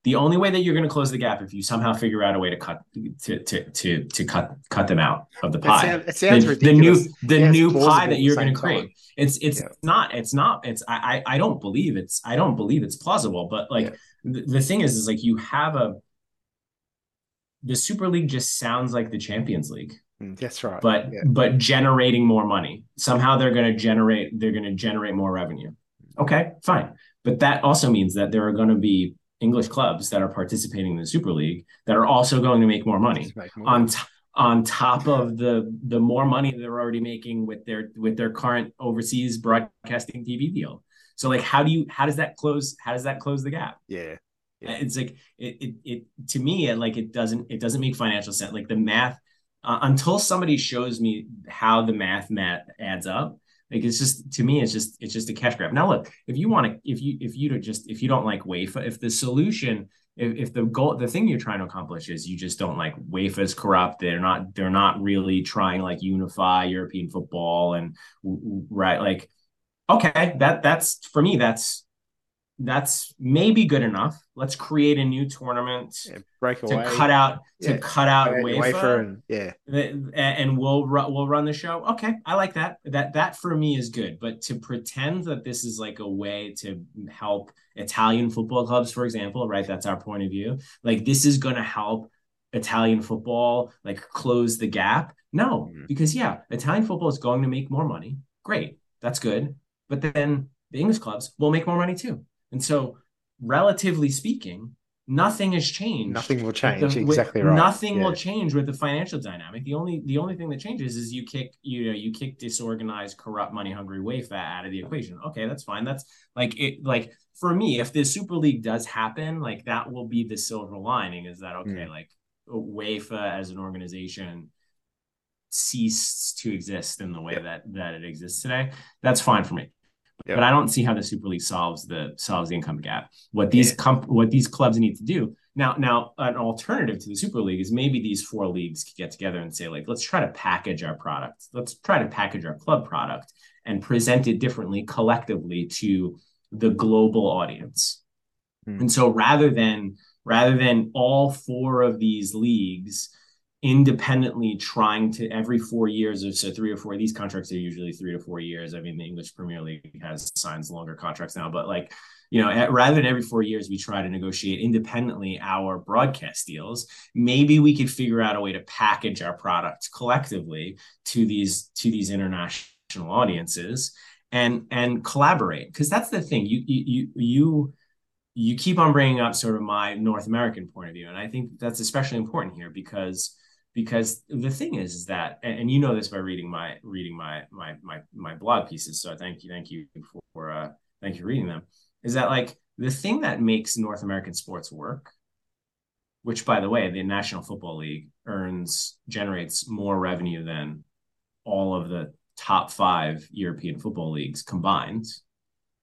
The only way that you're going to close the gap if you somehow figure out a way to cut to to to to cut cut them out of the pie. It sounds, the, the, new the new pie that you're going to create. It's it's yeah. not it's not it's I I don't believe it's I don't believe it's plausible. But like yeah. the, the thing is is like you have a the Super League just sounds like the Champions League. Mm, that's right. But yeah. but generating more money. Somehow they're going to generate they're going to generate more revenue. Okay, fine. But that also means that there are going to be English clubs that are participating in the Super League that are also going to make more money make more on t- on top of the the more money they're already making with their with their current overseas broadcasting TV deal. So like how do you how does that close how does that close the gap? Yeah. yeah. It's like it, it it to me it like it doesn't it doesn't make financial sense. Like the math uh, until somebody shows me how the math math adds up, like it's just to me, it's just it's just a cash grab. Now look, if you want to, if you if you just if you don't like UEFA, if the solution, if, if the goal, the thing you're trying to accomplish is you just don't like UEFA is corrupt. They're not they're not really trying like unify European football and right like okay that that's for me that's that's maybe good enough. Let's create a new tournament yeah, break away. to cut out to yeah. cut out UEFA, and, yeah, and we'll we'll run the show. Okay, I like that. That that for me is good. But to pretend that this is like a way to help Italian football clubs, for example, right? That's our point of view. Like this is going to help Italian football like close the gap. No, mm-hmm. because yeah, Italian football is going to make more money. Great, that's good. But then the English clubs will make more money too. And so, relatively speaking, nothing has changed. Nothing will change. The, exactly right. Nothing yeah. will change with the financial dynamic. The only the only thing that changes is you kick you know you kick disorganized, corrupt, money hungry UEFA out of the equation. Okay, that's fine. That's like it. Like for me, if the Super League does happen, like that will be the silver lining. Is that okay? Mm. Like UEFA as an organization ceased to exist in the way that that it exists today. That's fine for me. Yep. But I don't see how the Super League solves the solves the income gap. What these comp- what these clubs need to do now now an alternative to the Super League is maybe these four leagues could get together and say like let's try to package our product. Let's try to package our club product and present it differently collectively to the global audience. Mm. And so rather than rather than all four of these leagues independently trying to every four years or so three or four these contracts are usually three to four years i mean the english premier league has signs longer contracts now but like you know, at, rather than every four years, we try to negotiate independently our broadcast deals. Maybe we could figure out a way to package our product collectively to these to these international audiences and and collaborate because that's the thing. You you you you keep on bringing up sort of my North American point of view, and I think that's especially important here because because the thing is, is that and you know this by reading my reading my my my my blog pieces. So thank you thank you for uh, thank you for reading them is that like the thing that makes North American sports work, which by the way, the National Football League earns generates more revenue than all of the top five European football leagues combined.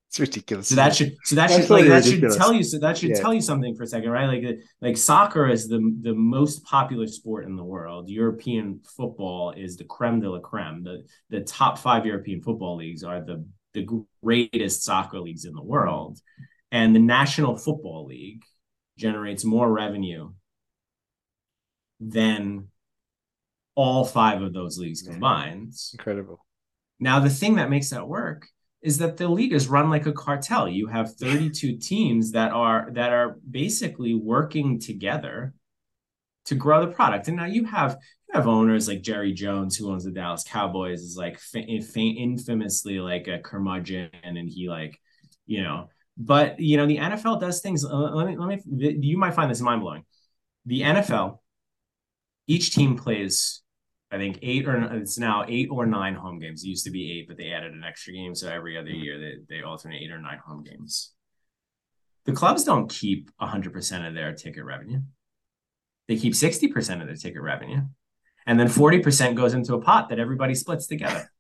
It's ridiculous. So that should so that should like that should tell you so that should yeah. tell you something for a second, right? Like like soccer is the the most popular sport in the world. European football is the creme de la creme. The the top five European football leagues are the the greatest soccer leagues in the world. And the National Football League generates more revenue than all five of those leagues combined. Incredible. Now, the thing that makes that work is that the league is run like a cartel. You have 32 [laughs] teams that are that are basically working together to grow the product. And now you have you have owners like Jerry Jones, who owns the Dallas Cowboys, is like infamously like a curmudgeon, and he like, you know. But you know, the NFL does things. Uh, let me let me. You might find this mind blowing. The NFL, each team plays, I think eight or it's now eight or nine home games. It used to be eight, but they added an extra game, so every other mm-hmm. year they they alternate eight or nine home games. The clubs don't keep 100% of their ticket revenue they keep 60% of their ticket revenue. And then 40% goes into a pot that everybody splits together.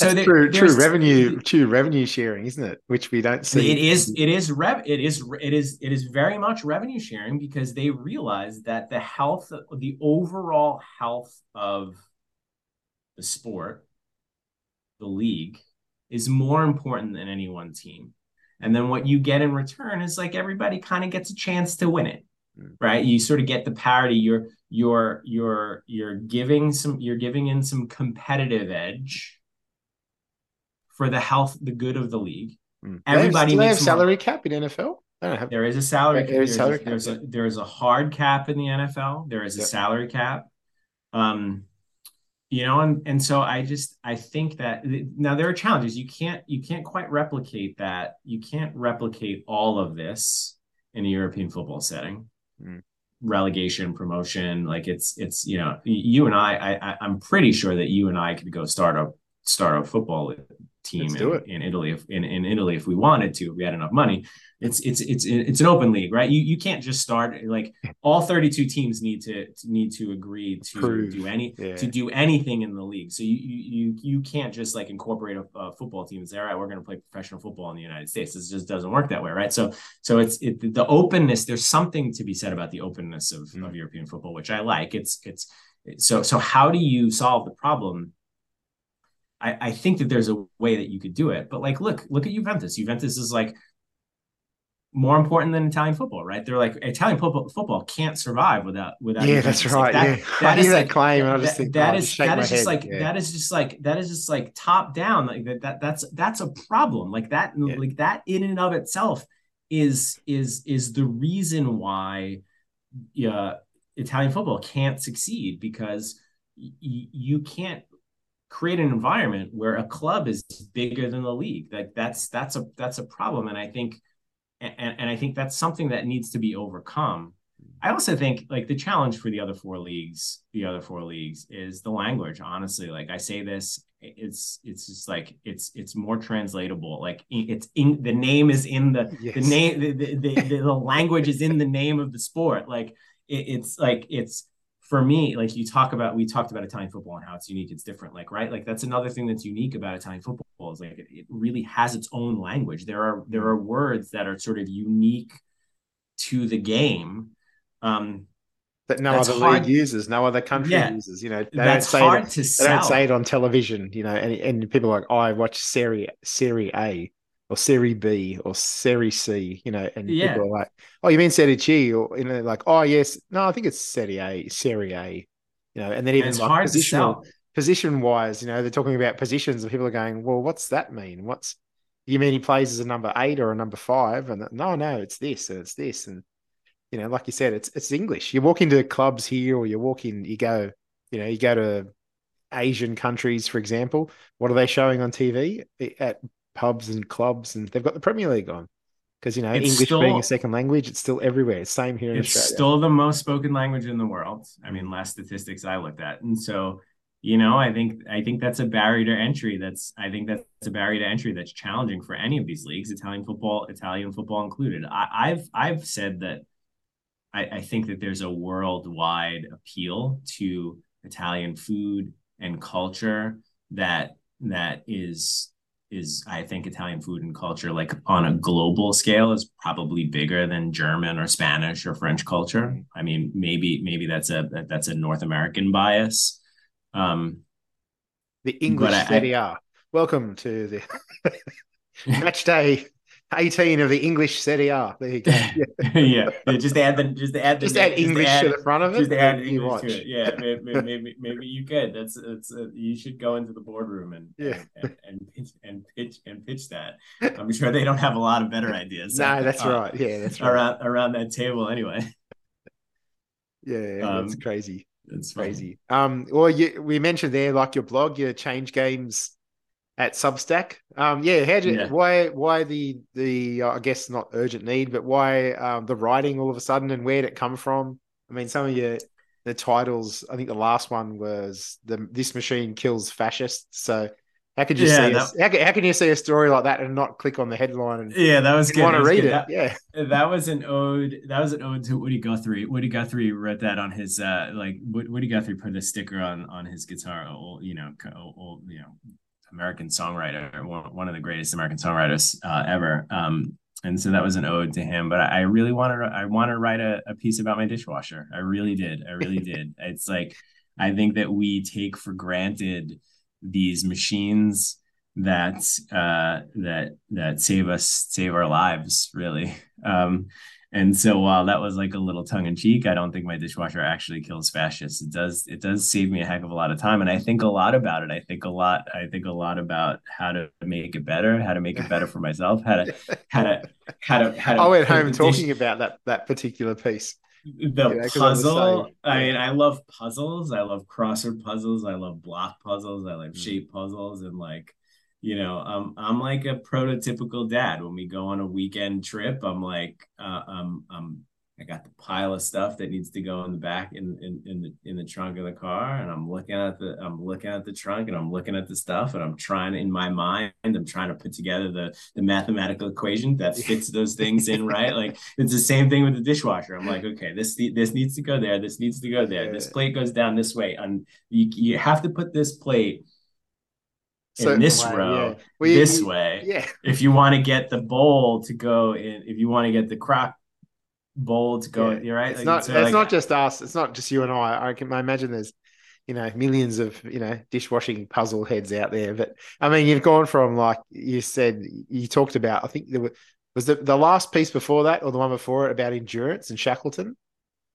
So there, true, true revenue, true revenue sharing, isn't it? Which we don't see. It is, it is rev, it is, it is, it is very much revenue sharing because they realize that the health, the overall health of the sport, the league, is more important than any one team. And then what you get in return is like everybody kind of gets a chance to win it. Mm. Right. You sort of get the parity. You're you're you're you're giving some you're giving in some competitive edge for the health, the good of the league. Mm. Everybody they have, they have salary cap in NFL. Have, there is a salary. There is salary there's, cap. There's a there's a hard cap in the NFL. There is a yep. salary cap. Um, you know and and so i just i think that now there are challenges you can't you can't quite replicate that you can't replicate all of this in a european football setting mm. relegation promotion like it's it's you know you and I, I i'm pretty sure that you and i could go start a start a football team in, in, Italy if in, in Italy if we wanted to if we had enough money. It's it's it's it's an open league right? You you can't just start like all 32 teams need to, to need to agree to Prove. do any yeah. to do anything in the league. So you you you can't just like incorporate a, a football team and say all right we're going to play professional football in the United States. This just doesn't work that way right? So so it's it, the openness there's something to be said about the openness of, mm. of European football which I like. It's it's so so how do you solve the problem I, I think that there's a way that you could do it. But like, look, look at Juventus. Juventus is like more important than Italian football, right? They're like Italian football, football can't survive without without. Yeah, that's right. Like that, yeah, that is like, claim, and I just think that oh, is that is just head. like yeah. that is just like that is just like top down. Like that, that that's that's a problem. Like that, yeah. like that in and of itself is is is the reason why yeah, Italian football can't succeed because y- you can't create an environment where a club is bigger than the league. Like that's that's a that's a problem, and I think and, and I think that's something that needs to be overcome. I also think like the challenge for the other four leagues, the other four leagues is the language. Honestly, like I say this, it's it's just like it's it's more translatable. Like it's in the name is in the yes. the name the, the, the, the language is in the name of the sport. Like it, it's like it's for me, like you talk about, we talked about Italian football and how it's unique, it's different. Like, right, like that's another thing that's unique about Italian football is like it, it really has its own language. There are there are words that are sort of unique to the game. Um, that no other hard, league uses, no other country yeah, uses. You know, they that's don't say hard it, to They don't say it on television. You know, and, and people are like, oh, I watch Serie Serie A or Serie B or Serie C, you know, and yeah. people are like, "Oh, you mean Serie C?" Or you know, like, "Oh, yes, no, I think it's Serie A, Serie A," you know, and then even and like positional, position wise, you know, they're talking about positions, and people are going, "Well, what's that mean? What's you mean he plays as a number eight or a number five? And no, no, it's this and it's this. And, you know, like you said, it's it's English. You walk into clubs here or you walk in, you go, you know, you go to Asian countries, for example. What are they showing on TV at pubs and clubs? And they've got the Premier League on because you know it's English still, being a second language, it's still everywhere. It's same here in it's Australia. still the most spoken language in the world. I mean, last statistics I looked at, and so you know, I think I think that's a barrier to entry. That's I think that's a barrier to entry that's challenging for any of these leagues, Italian football, Italian football included. I, have I've said that I, I think that there's a worldwide appeal to Italian food and culture that that is is I think Italian food and culture like on a global scale is probably bigger than German or Spanish or French culture. I mean, maybe maybe that's a that's a North American bias. Um, the English Serie A. Welcome to the [laughs] match day 18 of the English Serie A. There you go. [laughs] Yeah. yeah. Just add the just add the, just add English add, to the front of it. Just add English watch. to it. Yeah, maybe, maybe, maybe you could. That's it's uh, you should go into the boardroom and yeah and, and, pitch and pitch and pitch that. I'm sure they don't have a lot of better ideas. no, that's uh, right. Yeah, that's right. Around around that table anyway. Yeah, um, that's crazy. It's crazy. Um, well, you, we mentioned there, like your blog, your change games at Substack. Um, yeah, how you, yeah. why why the the uh, I guess not urgent need, but why um, the writing all of a sudden and where did it come from? I mean, some of your the titles. I think the last one was the this machine kills fascists. So how could you yeah, see that, a, how, how, can you see a story like that and not click on the headline and yeah that was good want to read good. it that, yeah that was an ode that was an ode to Woody Guthrie Woody Guthrie wrote that on his uh like Woody Guthrie put a sticker on on his guitar old, you know old, you know American songwriter, one of the greatest American songwriters uh, ever. Um, and so that was an ode to him. But I really wanted I want to write a, a piece about my dishwasher. I really did. I really [laughs] did. It's like I think that we take for granted these machines that uh, that that save us save our lives really. Um, and so while that was like a little tongue in cheek, I don't think my dishwasher actually kills fascists. It does it does save me a heck of a lot of time. And I think a lot about it. I think a lot, I think a lot about how to make it better, how to make it better for myself, how to how to how to how to I went home talking dish- about that that particular piece. The puzzle. I mean, I love puzzles. I love crossword puzzles. I love block puzzles. I love mm. shape puzzles and like you know um, i'm like a prototypical dad. When we go on a weekend trip i'm like uh, um, um, i got the pile of stuff that needs to go in the back in, in, in the in the trunk of the car and i'm looking at the i'm looking at the trunk and i'm looking at the stuff and i'm trying in my mind i'm trying to put together the the mathematical equation that fits those things in [laughs] right? Like it's the same thing with the dishwasher. I'm like okay this this needs to go there this needs to go there this plate goes down this way and you, you have to put this plate in this way, row yeah. well, this way. Yeah. If you want to get the bowl to go in, if you want to get the crock bowl to go, yeah. you're right. It's like, not. So it's like, not just us. It's not just you and I. I can I imagine there's you know millions of you know dishwashing puzzle heads out there. But I mean, you've gone from like you said, you talked about. I think there were, was the the last piece before that or the one before it about endurance and Shackleton.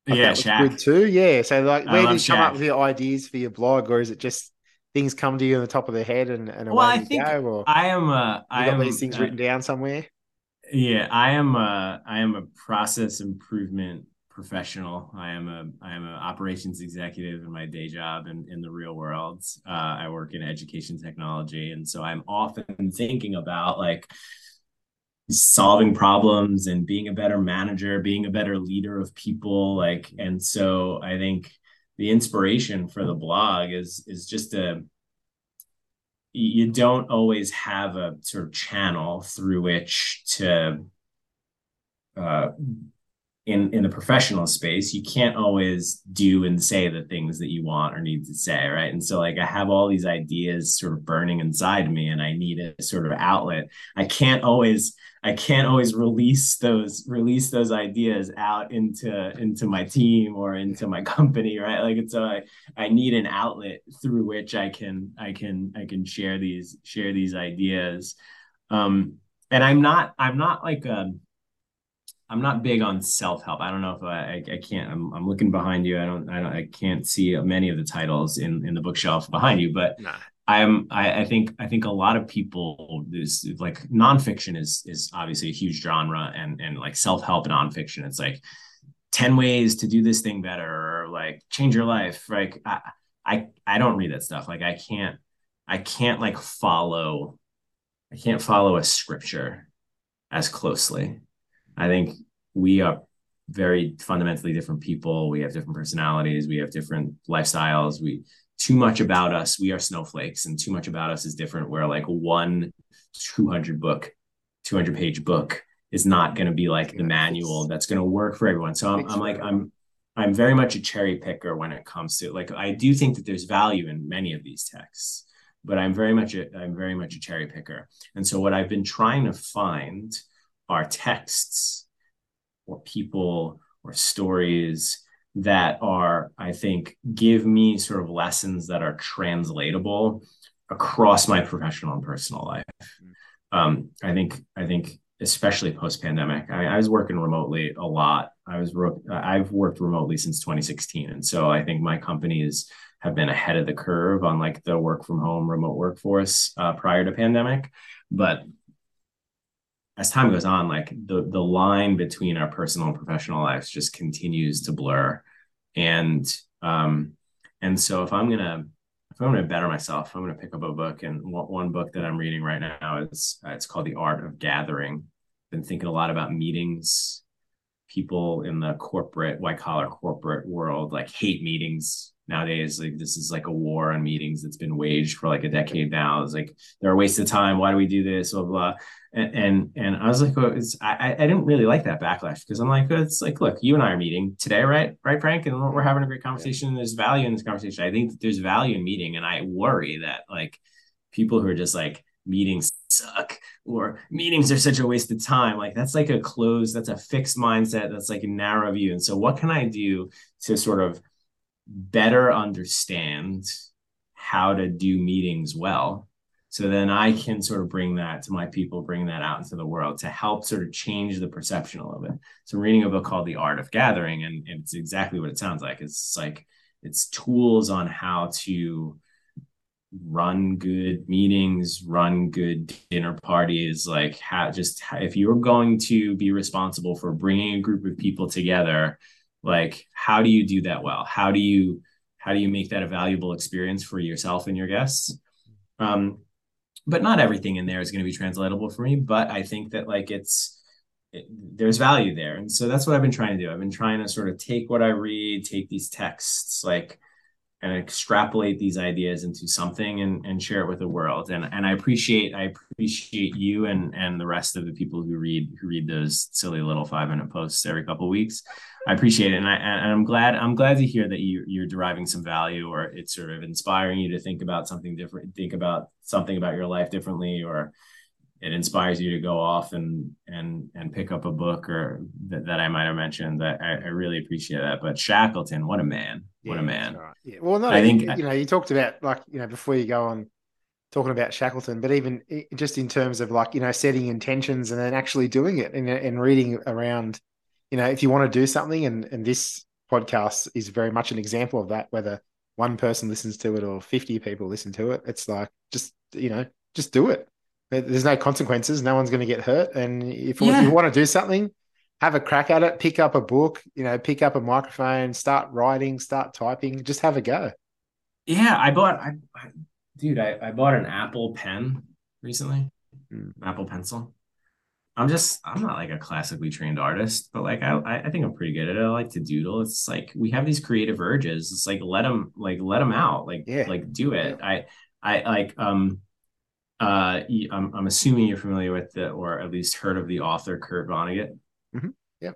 Like yeah, Shaq. good too. Yeah. So like, where did you come up with your ideas for your blog, or is it just things come to you on the top of the head and, and well, I think go, or I am uh, I am these things uh, written down somewhere. Yeah, I am a I am a process improvement professional. I am a I am an operations executive in my day job in, in the real world. Uh, I work in education technology, and so I'm often thinking about like solving problems and being a better manager, being a better leader of people. Like, and so I think the inspiration for the blog is is just a you don't always have a sort of channel through which to uh, in in the professional space you can't always do and say the things that you want or need to say right? And so like i have all these ideas sort of burning inside me and i need a sort of outlet. I can't always i can't always release those release those ideas out into into my team or into my [laughs] company right? Like it's so i i need an outlet through which i can i can i can share these share these ideas. Um and i'm not i'm not like um I'm not big on self help. I don't know if I, I, I can't. I'm, I'm looking behind you. I don't I don't I can't see many of the titles in in the bookshelf behind you, but nah. I'm I, I think I think a lot of people is like nonfiction is is obviously a huge genre and and like self-help nonfiction. It's like 10 ways to do this thing better or like change your life. Like I I I don't read that stuff. Like I can't I can't like follow I can't follow a scripture as closely. I think we are very fundamentally different people. We have different personalities. We have different lifestyles. We too much about us. We are snowflakes, and too much about us is different. Where like one 200 book, 200 page book is not going to be like the manual that's going to work for everyone. So I'm, I'm like I'm I'm very much a cherry picker when it comes to like I do think that there's value in many of these texts, but I'm very much a, I'm very much a cherry picker. And so what I've been trying to find are texts or people or stories that are, I think, give me sort of lessons that are translatable across my professional and personal life. Mm-hmm. Um, I think, I think, especially post pandemic, I, I, was working remotely a lot. I was, I've worked remotely since 2016, and so I think my companies have been ahead of the curve on like the work from home, remote workforce uh, prior to pandemic, but as time goes on, like the the line between our personal and professional lives just continues to blur, and um, and so if I'm gonna if I'm gonna better myself, I'm gonna pick up a book, and one, one book that I'm reading right now is uh, it's called The Art of Gathering. Been thinking a lot about meetings. People in the corporate, white collar corporate world like hate meetings nowadays like this is like a war on meetings that's been waged for like a decade now. It's like they're a waste of time. Why do we do this? Blah blah and and, and i was like well, it's, I, I didn't really like that backlash because i'm like it's like look you and i are meeting today right? Right frank? And we're having a great conversation. And there's value in this conversation. I think that there's value in meeting and i worry that like people who are just like meetings suck or meetings are such a waste of time. Like that's like a closed that's a fixed mindset that's like a narrow view. And so what can i do to sort of better understand how to do meetings well. So then i can sort of bring that to my people bring that out into the world to help sort of change the perception a little bit. So i'm reading a book called the art of gathering and, it's exactly what it sounds like. It's like it's tools on how to run good meetings run good dinner parties like how just if you're going to be responsible for bringing a group of people together like how do you do that well? How do you how do you make that a valuable experience for yourself and your guests? Um but not everything in there is going to be translatable for me but i think that like it's it, there's value there. And so that's what i've been trying to do. I've been trying to sort of take what i read take these texts like and extrapolate these ideas into something and, and share it with the world. And and I appreciate I appreciate you and and the rest of the people who read who read those silly little five minute posts every couple weeks. I appreciate it, and I and I'm glad I'm glad to hear that you you're deriving some value, or it's sort of inspiring you to think about something different, think about something about your life differently, or it inspires you to go off and and and pick up a book or that, that I might have mentioned. That I, I really appreciate that. But Shackleton, what a man! What yeah, a man! Right. Yeah. Well, no, I think you know you talked about like you know before you go on talking about Shackleton, but even just in terms of like you know setting intentions and then actually doing it and and reading around, you know, if you want to do something, and and this podcast is very much an example of that. Whether one person listens to it or fifty people listen to it, it's like just you know just do it there's no consequences. No one's going to get hurt. And if, yeah. if you want to do something, have a crack at it. Pick up a book. You know, pick up a microphone. Start writing. Start typing. Just have a go. Yeah, I bought. I, I dude, I, I bought an Apple pen recently. Mm. Apple Pencil. I'm just I'm not like a classically trained artist, but like I I think I'm pretty good at it. I like to doodle. It's like we have these creative urges. It's like let them like let them out. Like yeah. like do it. Yeah. I I like um uh, I'm, I'm assuming you're familiar with the, or at least heard of the author Kurt Vonnegut. Mm-hmm. Yeah.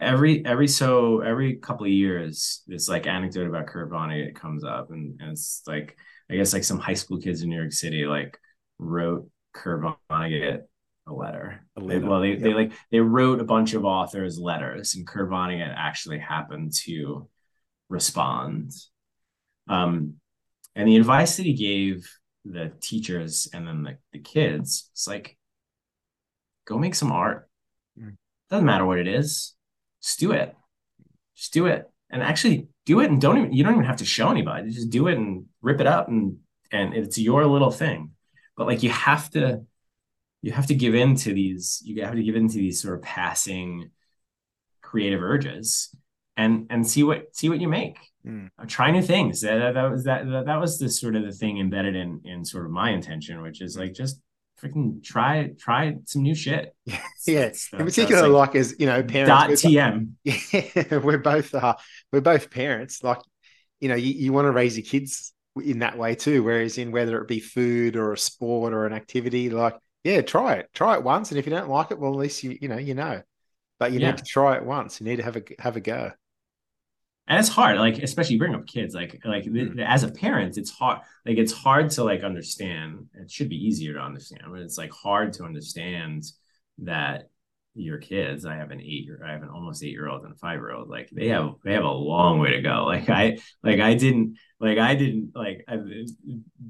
Every every so every couple of years, this like anecdote about Kurt Vonnegut comes up, and, and it's like I guess like some high school kids in New York City like wrote Kurt Vonnegut a letter. A letter. They, well, they, yep. they like they wrote a bunch of authors letters, and Kurt Vonnegut actually happened to respond. Um, and the advice that he gave the teachers and then the, the kids it's like go make some art. Mm. doesn't matter what it is. Just do it. Just do it. And actually do it and don't even you don't even have to show anybody. Just do it and rip it up and and it's your little thing. But like you have to you have to give in to these you have to give in to these sort of passing creative urges and and see what see what you make mm. try new things that, that, that was that, that that was the sort of the thing embedded in in sort of my intention which is like just freaking try try some new shit. [laughs] Yeah, yeah. in particular, like, like, as you know, parents. Dot TM. [laughs] Yeah, we're both uh, we're both parents. Like, you know, you, you want to raise your kids in that way too. Whereas in whether it be food or a sport or an activity, like, yeah, try it, try it once, and if you don't like it, well, at least you you know you know. But you yeah. need to try it once. You need to have a have a go and it's hard like especially bring up kids like like mm. as a parent it's hard like it's hard to like understand it should be easier to understand but it's like hard to understand that your kids i have an eight year i have an almost eight year old and a five year old like they have they have a long way to go. [laughs] Like i like i didn't like i didn't like I,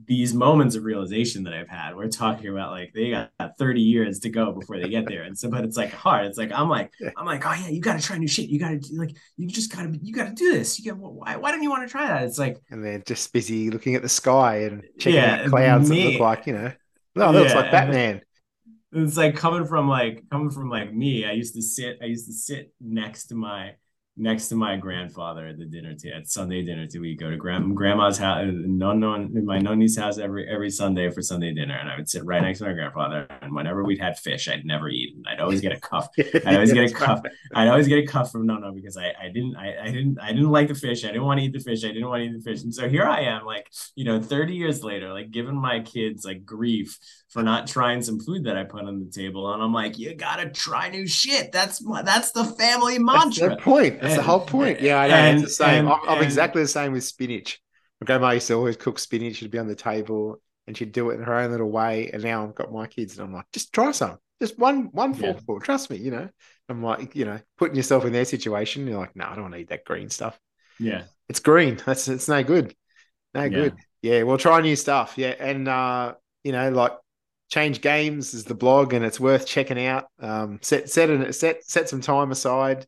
these moments of realization that i've had we're talking about like they got 30 years to go before they get there. And so but it's like hard. It's like i'm like i'm like oh yeah you got to try new shit. You got to like you just got to you got to do this. You got why, why don't you want to try that? It's like and they're just busy looking at the sky and checking yeah, out clouds me, that look like you know no, yeah, looks like Batman it's like coming from like coming from like me. I used to sit. I used to sit next to my next to my grandfather at the dinner table at Sunday dinner too. We go to grand, grandma's house, no, no, my noni's house every every Sunday for Sunday dinner, and I would sit right next to my grandfather. And whenever we'd had fish, I'd never eat. I'd always get a cuff. I'd always get a [laughs] cuff. I'd always get a cuff from no, no, because I, I didn't, I, I didn't, I didn't like the fish. I didn't want to eat the fish. I didn't want to eat the fish. And so here I am, like you know, thirty years later, like giving my kids like grief for not trying some food that I put on the table. And I'm like, you gotta try new shit. That's my that's the family mantra. That's the point. That's and, the whole point. Yeah, I know. And, it's the same. And, I'm, I'm exactly the same with spinach. My grandma used to always cook spinach. She'd be on the table and she'd do it in her own little way. And now I've got my kids, and I'm like, just try some, just one one forkful. Yeah. Trust me, you know. I'm like, you know, putting yourself in their situation. You're like, no, I don't want to eat that green stuff. Yeah, it's green. That's it's no good. No yeah. good. Yeah, we'll try new stuff. Yeah, and uh, you know, like Change Games is the blog, and it's worth checking out. Um, set set an, set set some time aside,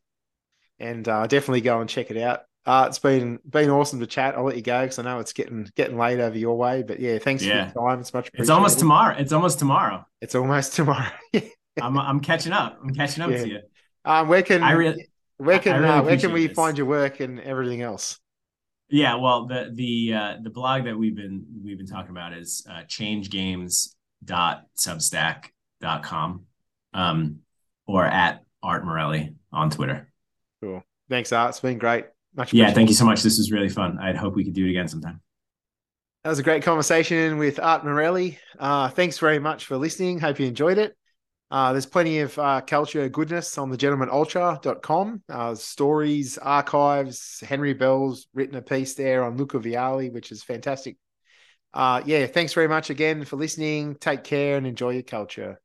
and uh, definitely go and check it out. Uh, it's been been awesome to chat. I'll let you go because I know it's getting getting late over your way. But yeah, thanks yeah. for your time. It's much. It's almost tomorrow. It's almost tomorrow. It's almost tomorrow. [laughs] I'm I'm catching up. I'm catching up yeah. to you. Um, where can I where can really uh, where can we this. find your work and everything else? Yeah, well, the the uh, the blog that we've been we've been talking about is uh, Change Games art.substack.com um, or at Art Morelli on Twitter. Cool. Thanks, Art. It's been great. Much yeah, thank you so much. This was really fun. I'd hope we could do it again sometime. That was a great conversation with Art Morelli. Uh, thanks very much for listening. Hope you enjoyed it. Uh, there's plenty of uh, Calcio goodness on the gentlemanultra.com. Uh, stories, archives. Henry Bell's written a piece there on Luca Vialli, which is fantastic uh, yeah, thanks very much again for listening. Take care and enjoy your Calcio.